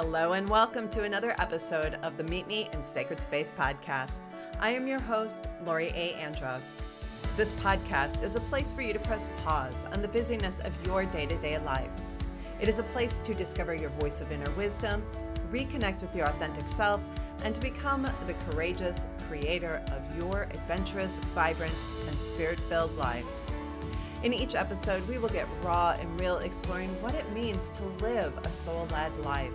Hello, and welcome to another episode of the Meet Me in Sacred Space podcast. I am your host, Lori A. Andros. This podcast is a place for you to press pause on the busyness of your day to day life. It is a place to discover your voice of inner wisdom, reconnect with your authentic self, and to become the courageous creator of your adventurous, vibrant, and spirit filled life. In each episode, we will get raw and real, exploring what it means to live a soul led life.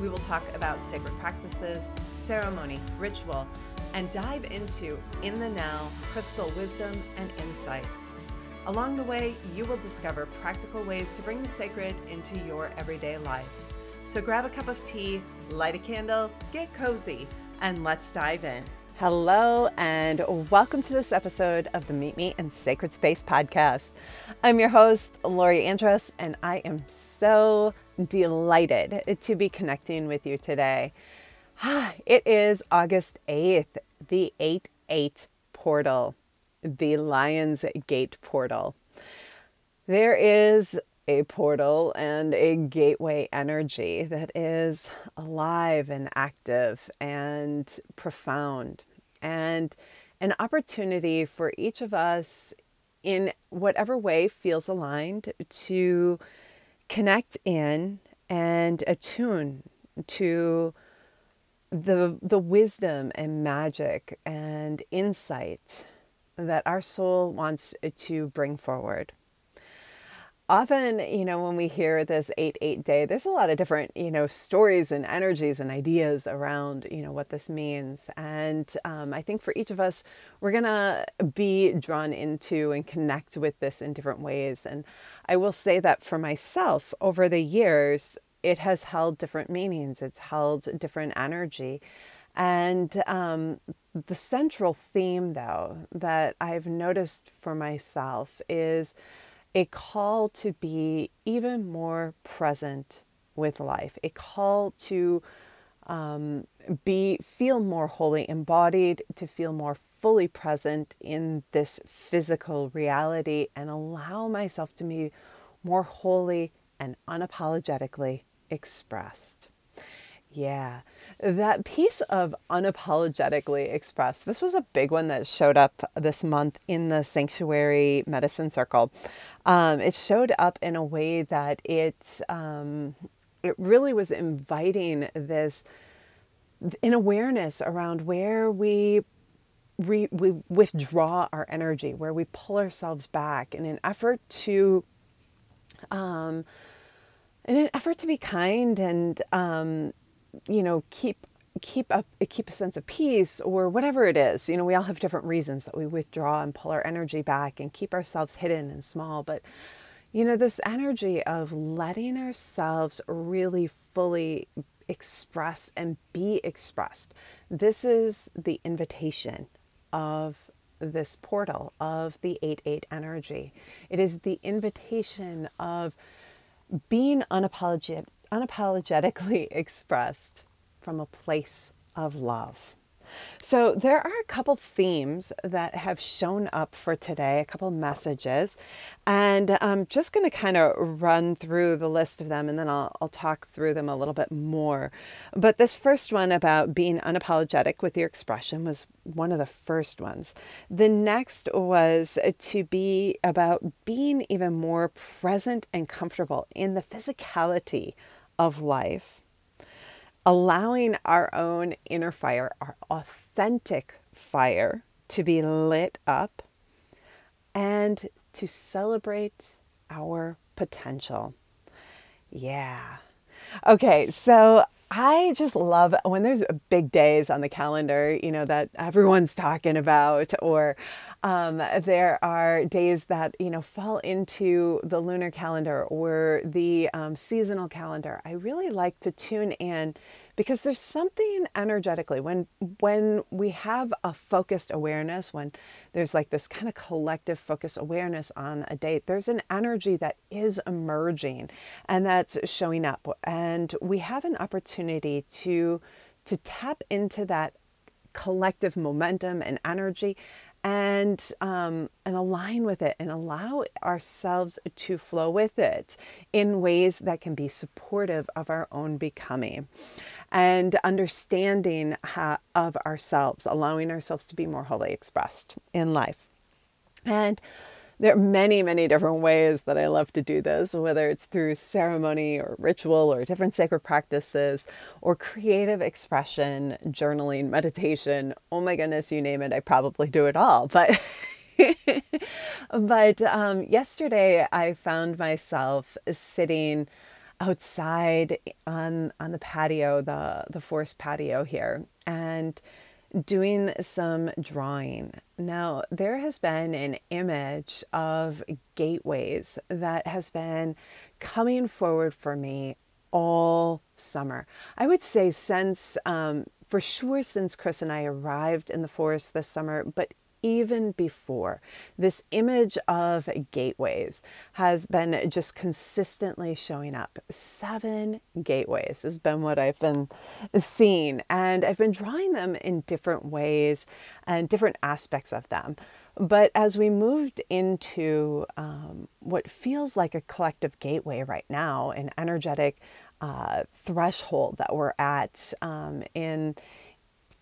We will talk about sacred practices, ceremony, ritual, and dive into in the now crystal wisdom and insight. Along the way, you will discover practical ways to bring the sacred into your everyday life. So grab a cup of tea, light a candle, get cozy, and let's dive in. Hello, and welcome to this episode of the Meet Me in Sacred Space podcast. I'm your host, Lori Andros, and I am so delighted to be connecting with you today. It is August 8th, the 8 8 portal, the Lion's Gate portal. There is a portal and a gateway energy that is alive and active and profound and an opportunity for each of us in whatever way feels aligned to connect in and attune to the the wisdom and magic and insight that our soul wants to bring forward often, you know, when we hear this 8 8 day, there's a lot of different, you know, stories and energies and ideas around, you know, what this means. And um, I think for each of us, we're going to be drawn into and connect with this in different ways. And I will say that for myself, over the years, it has held different meanings, it's held different energy. And um, the central theme, though, that I've noticed for myself is a call to be even more present with life, a call to um, be feel more wholly embodied, to feel more fully present in this physical reality, and allow myself to be more wholly and unapologetically expressed. Yeah, that piece of unapologetically expressed, this was a big one that showed up this month in the Sanctuary Medicine Circle. Um, it showed up in a way that it, um, it really was inviting this an awareness around where we we, we withdraw our energy, where we pull ourselves back in an effort to um, in an effort to be kind and um, you know, keep keep up keep a sense of peace or whatever it is. You know we all have different reasons that we withdraw and pull our energy back and keep ourselves hidden and small. But you know this energy of letting ourselves really fully express and be expressed this is the invitation of this portal of the 8 8 energy. It is the invitation of being unapologetic unapologetically expressed from a place of love. So, there are a couple themes that have shown up for today, a couple messages, and I'm just going to kind of run through the list of them and then I'll, I'll talk through them a little bit more. But this first one about being unapologetic with your expression was one of the first ones. The next was to be about being even more present and comfortable in the physicality of life, allowing our own inner fire, our authentic fire, to be lit up and to celebrate our potential. Yeah. Okay, so I just love when there's big days on the calendar, you know, that everyone's talking about, or um, there are days that, you know, fall into the lunar calendar or the um, seasonal calendar. I really like to tune in because there's something energetically when when we have a focused awareness when there's like this kind of collective focus awareness on a date there's an energy that is emerging and that's showing up and we have an opportunity to to tap into that collective momentum and energy and um, and align with it and allow ourselves to flow with it in ways that can be supportive of our own becoming and understanding how, of ourselves allowing ourselves to be more wholly expressed in life. And there are many, many different ways that I love to do this, whether it's through ceremony or ritual or different sacred practices or creative expression, journaling, meditation. Oh my goodness, you name it, I probably do it all. But but um, yesterday I found myself sitting outside on on the patio, the the forest patio here, and doing some drawing. Now, there has been an image of gateways that has been coming forward for me all summer. I would say since, um, for sure, since Chris and I arrived in the forest this summer, but even before. This image of gateways has been just consistently showing up. Seven gateways has been what I've been seeing, and I've been drawing them in different ways and different aspects of them. But as we moved into um, what feels like a collective gateway right now, an energetic uh, threshold that we're at um, in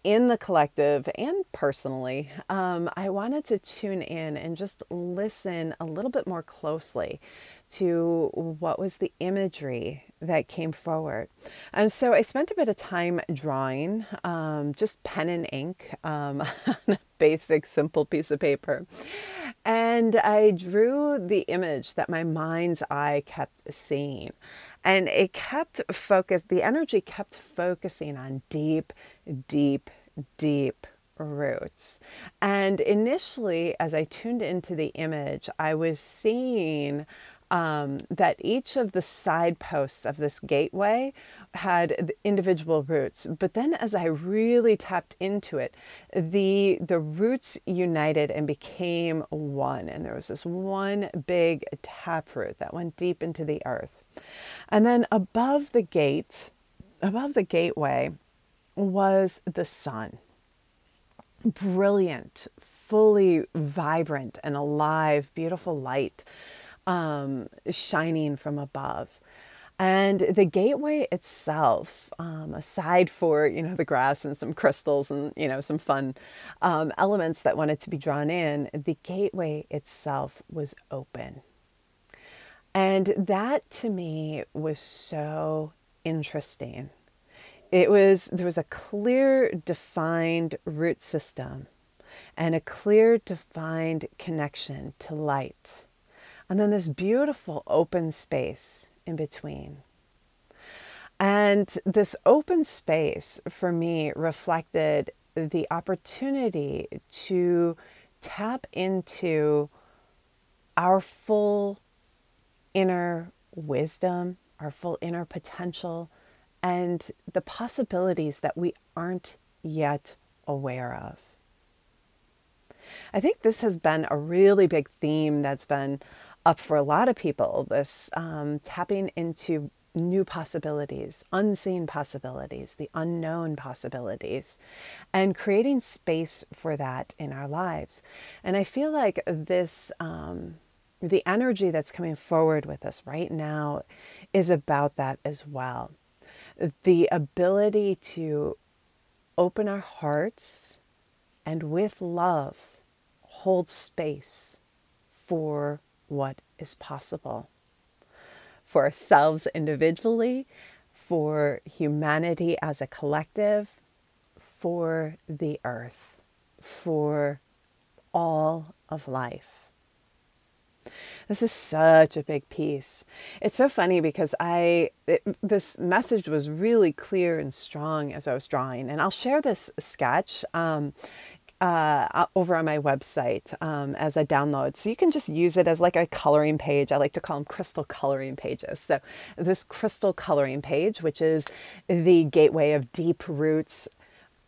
in the collective and personally, um, I wanted to tune in and just listen a little bit more closely to what was the imagery that came forward. And so I spent a bit of time drawing, um, just pen and ink um, on a basic, simple piece of paper. And I drew the image that my mind's eye kept seeing. And it kept focus, the energy kept focusing on deep, deep, deep roots. And initially, as I tuned into the image, I was seeing um, that each of the side posts of this gateway had individual roots. But then, as I really tapped into it, the the roots united and became one, and there was this one big taproot that went deep into the earth. And then above the gate, above the gateway, was the sun. Brilliant, fully vibrant and alive, beautiful light um, shining from above. And the gateway itself, um, aside for you know the grass and some crystals and you know some fun um, elements that wanted to be drawn in, the gateway itself was open. And that to me was so interesting it was there was a clear defined root system and a clear defined connection to light and then this beautiful open space in between and this open space for me reflected the opportunity to tap into our full inner wisdom, our full inner potential, and the possibilities that we aren't yet aware of. I think this has been a really big theme that's been up for a lot of people this um, tapping into new possibilities, unseen possibilities, the unknown possibilities, and creating space for that in our lives. And I feel like this, um, the energy that's coming forward with us right now is about that as well the ability to open our hearts and with love hold space for what is possible for ourselves individually, for humanity as a collective, for the earth, for all of life. This is such a big piece. It's so funny because I it, this message was really clear and strong as I was drawing, and I'll share this sketch. Um, uh, over on my website um, as a download. So you can just use it as like a coloring page. I like to call them crystal coloring pages. So this crystal coloring page, which is the gateway of deep roots,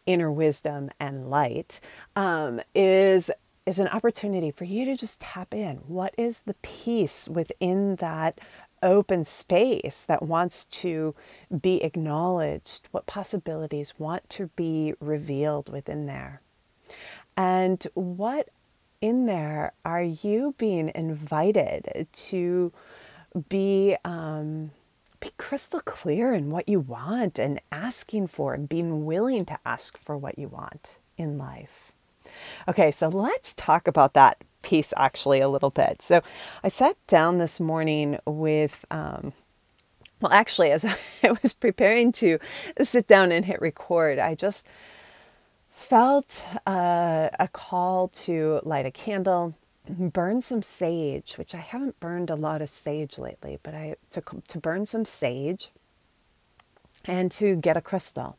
inner wisdom, and light, um, is is an opportunity for you to just tap in. What is the piece within that open space that wants to be acknowledged? What possibilities want to be revealed within there? And what in there, are you being invited to be um, be crystal clear in what you want and asking for and being willing to ask for what you want in life? Okay, so let's talk about that piece actually a little bit. So I sat down this morning with. Um, well, actually, as I was preparing to sit down and hit record, I just felt uh, a call to light a candle, burn some sage, which I haven't burned a lot of sage lately, but I to, to burn some sage and to get a crystal.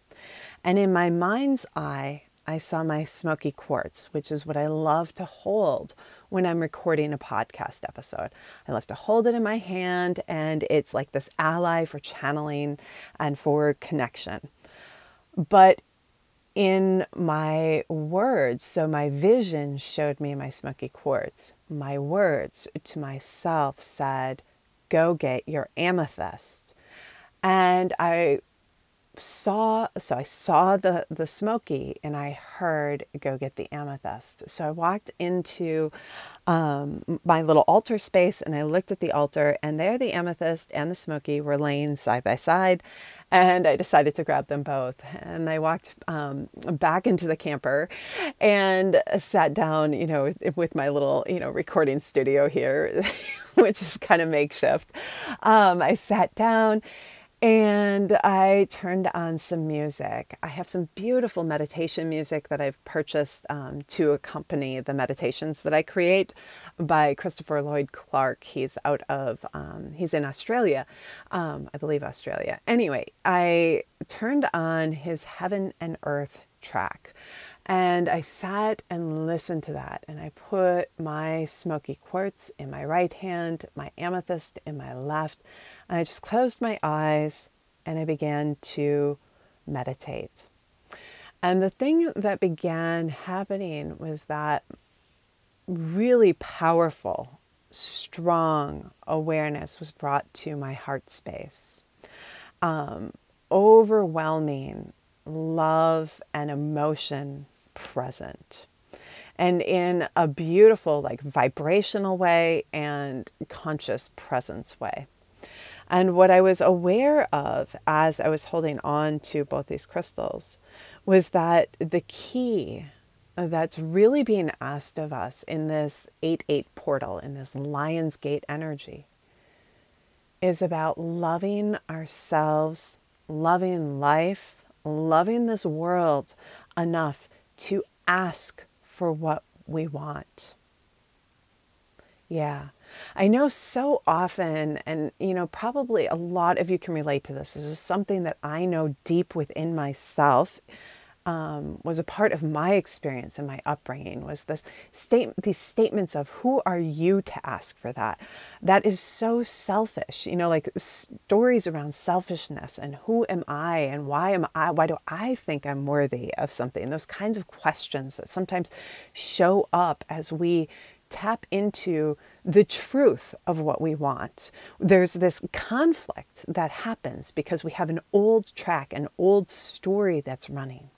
And in my mind's eye, I saw my smoky quartz, which is what I love to hold when I'm recording a podcast episode. I love to hold it in my hand, and it's like this ally for channeling and for connection. But in my words, so my vision showed me my smoky quartz. My words to myself said, Go get your amethyst. And I saw so I saw the the smoky and I heard go get the amethyst. So I walked into um, my little altar space and I looked at the altar and there the amethyst and the smoky were laying side by side and I decided to grab them both. And I walked um, back into the camper and sat down, you know, with my little, you know, recording studio here, which is kind of makeshift. Um, I sat down and I turned on some music. I have some beautiful meditation music that I've purchased um, to accompany the meditations that I create by Christopher Lloyd Clark. He's out of, um, he's in Australia, um, I believe Australia. Anyway, I turned on his Heaven and Earth track. And I sat and listened to that. And I put my smoky quartz in my right hand, my amethyst in my left. And I just closed my eyes and I began to meditate. And the thing that began happening was that really powerful, strong awareness was brought to my heart space. Um, overwhelming love and emotion present. And in a beautiful, like vibrational way and conscious presence way. And what I was aware of as I was holding on to both these crystals was that the key that's really being asked of us in this 8 8 portal, in this Lion's Gate energy, is about loving ourselves, loving life, loving this world enough to ask for what we want. Yeah. I know so often, and you know, probably a lot of you can relate to this. This is something that I know deep within myself um, was a part of my experience and my upbringing was this state these statements of who are you to ask for that that is so selfish you know like stories around selfishness and who am i and why am i why do i think i'm worthy of something those kinds of questions that sometimes show up as we tap into the truth of what we want. There's this conflict that happens because we have an old track, an old story that's running.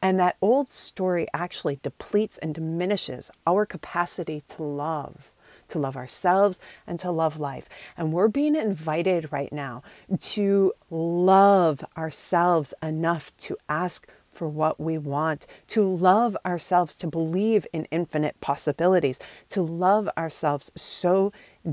And that old story actually depletes and diminishes our capacity to love, to love ourselves and to love life. And we're being invited right now to love ourselves enough to ask for what we want, to love ourselves, to believe in infinite possibilities, to love ourselves so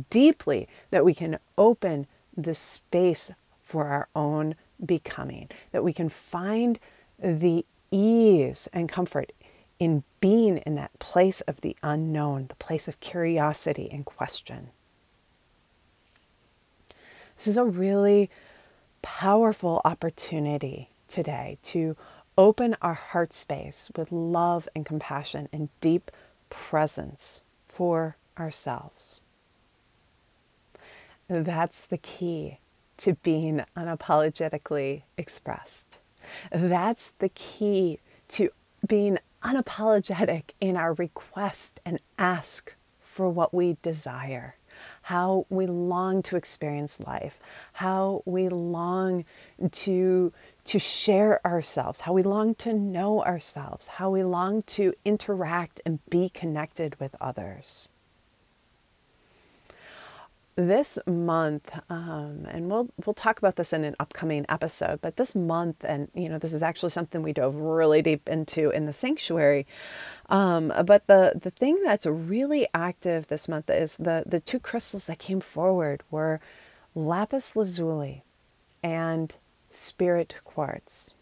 deeply that we can open the space for our own becoming, that we can find the ease and comfort in being in that place of the unknown, the place of curiosity and question. This is a really powerful opportunity today to open our heart space with love and compassion and deep presence for ourselves. That's the key to being unapologetically expressed. That's the key to being unapologetic in our request and ask for what we desire, how we long to experience life, how we long to to share ourselves, how we long to know ourselves, how we long to interact and be connected with others. This month, um, and we'll we'll talk about this in an upcoming episode. But this month, and you know, this is actually something we dove really deep into in the sanctuary. Um, but the the thing that's really active this month is the the two crystals that came forward were lapis lazuli and spirit quartz.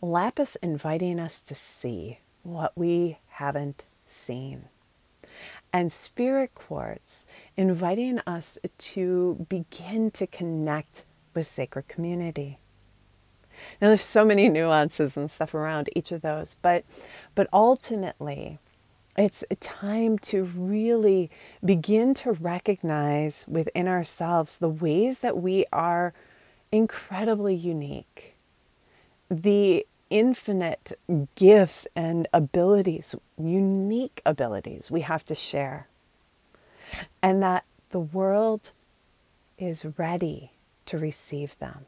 Lapis inviting us to see what we haven't seen. And spirit quartz inviting us to begin to connect with sacred community. Now there's so many nuances and stuff around each of those, but but ultimately it's a time to really begin to recognize within ourselves the ways that we are incredibly unique. The infinite gifts and abilities, unique abilities we have to share. And that the world is ready to receive them.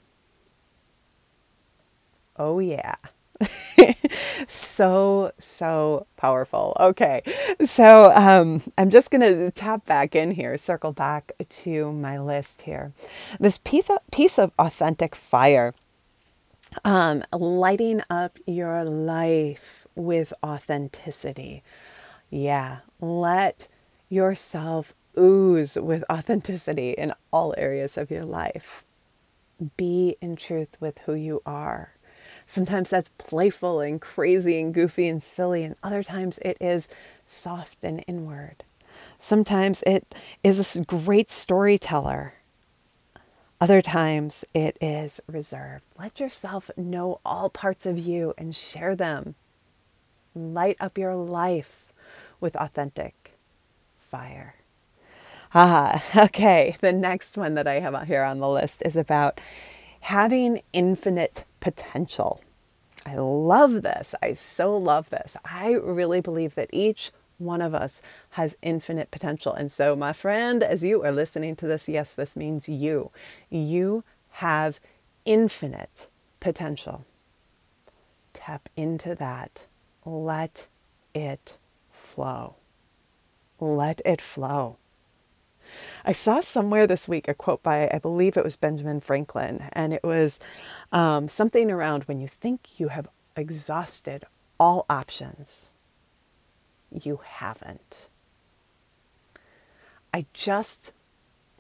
Oh, yeah. so, so powerful. Okay, so um, I'm just going to tap back in here, circle back to my list here. This piece of, piece of authentic fire, um, lighting up your life with authenticity. Yeah, let yourself ooze with authenticity in all areas of your life. Be in truth with who you are. Sometimes that's playful and crazy and goofy and silly, and other times it is soft and inward. Sometimes it is a great storyteller. Other times it is reserved. Let yourself know all parts of you and share them. Light up your life with authentic fire. Ah, okay. The next one that I have here on the list is about having infinite potential. I love this. I so love this. I really believe that each one of us has infinite potential. And so, my friend, as you are listening to this, yes, this means you. You have infinite potential. Tap into that. Let it flow. Let it flow. I saw somewhere this week a quote by, I believe it was Benjamin Franklin, and it was um, something around when you think you have exhausted all options, you haven't. I just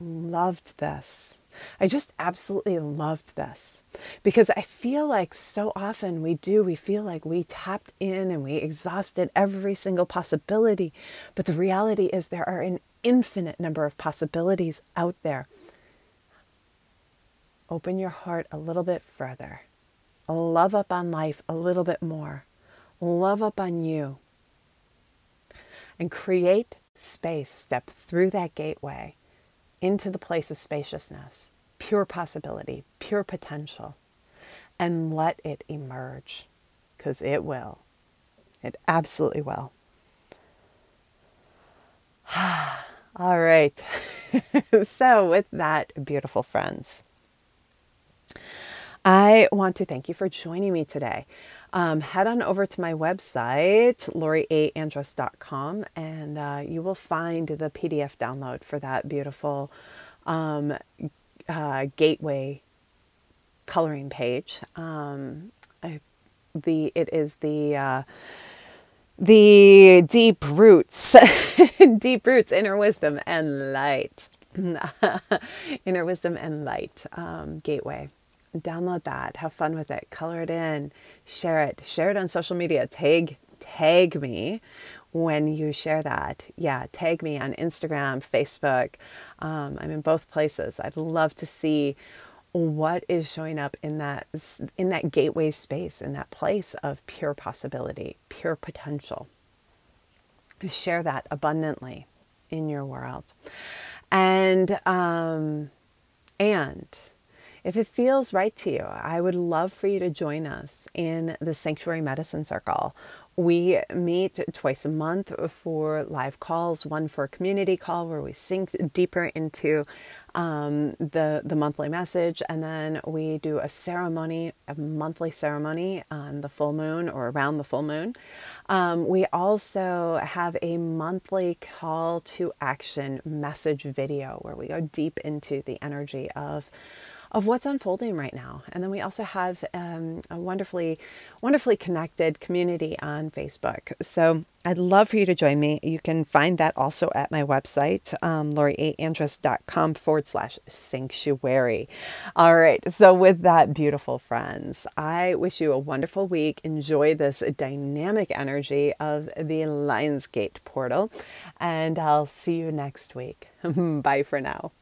loved this. I just absolutely loved this because I feel like so often we do, we feel like we tapped in and we exhausted every single possibility. But the reality is, there are an infinite number of possibilities out there. Open your heart a little bit further. Love up on life a little bit more. Love up on you. And create space. Step through that gateway into the place of spaciousness, pure possibility, pure potential, and let it emerge because it will. It absolutely will. All right. so, with that, beautiful friends, I want to thank you for joining me today. Um, head on over to my website, loriaandros.com, and uh, you will find the PDF download for that beautiful um, uh, gateway coloring page. Um, I, the it is the uh, the deep roots, deep roots, inner wisdom and light, inner wisdom and light um, gateway. Download that, have fun with it, color it in, share it, share it on social media. Tag tag me when you share that. Yeah, tag me on Instagram, Facebook. Um, I'm in both places. I'd love to see what is showing up in that in that gateway space in that place of pure possibility pure potential share that abundantly in your world and um, and if it feels right to you i would love for you to join us in the sanctuary medicine circle We meet twice a month for live calls, one for a community call where we sink deeper into um, the the monthly message, and then we do a ceremony, a monthly ceremony on the full moon or around the full moon. Um, we also have a monthly call to action message video where we go deep into the energy of of what's unfolding right now. And then we also have um, a wonderfully, wonderfully connected community on Facebook. So I'd love for you to join me. You can find that also at my website, um, loriaandros.com forward slash sanctuary. All right. So, with that, beautiful friends, I wish you a wonderful week. Enjoy this dynamic energy of the Lionsgate portal, and I'll see you next week. Bye for now.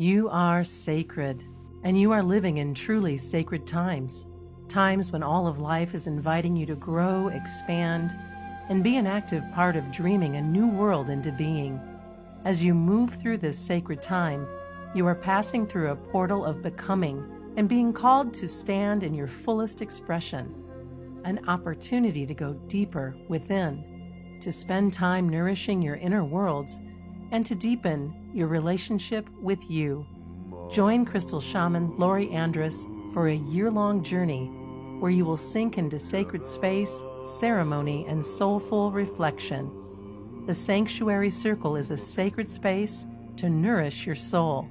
You are sacred, and you are living in truly sacred times. Times when all of life is inviting you to grow, expand, and be an active part of dreaming a new world into being. As you move through this sacred time, you are passing through a portal of becoming and being called to stand in your fullest expression, an opportunity to go deeper within, to spend time nourishing your inner worlds and to deepen your relationship with you. Join crystal shaman Lori Andros for a year long journey where you will sink into sacred space, ceremony, and soulful reflection. The Sanctuary Circle is a sacred space to nourish your soul.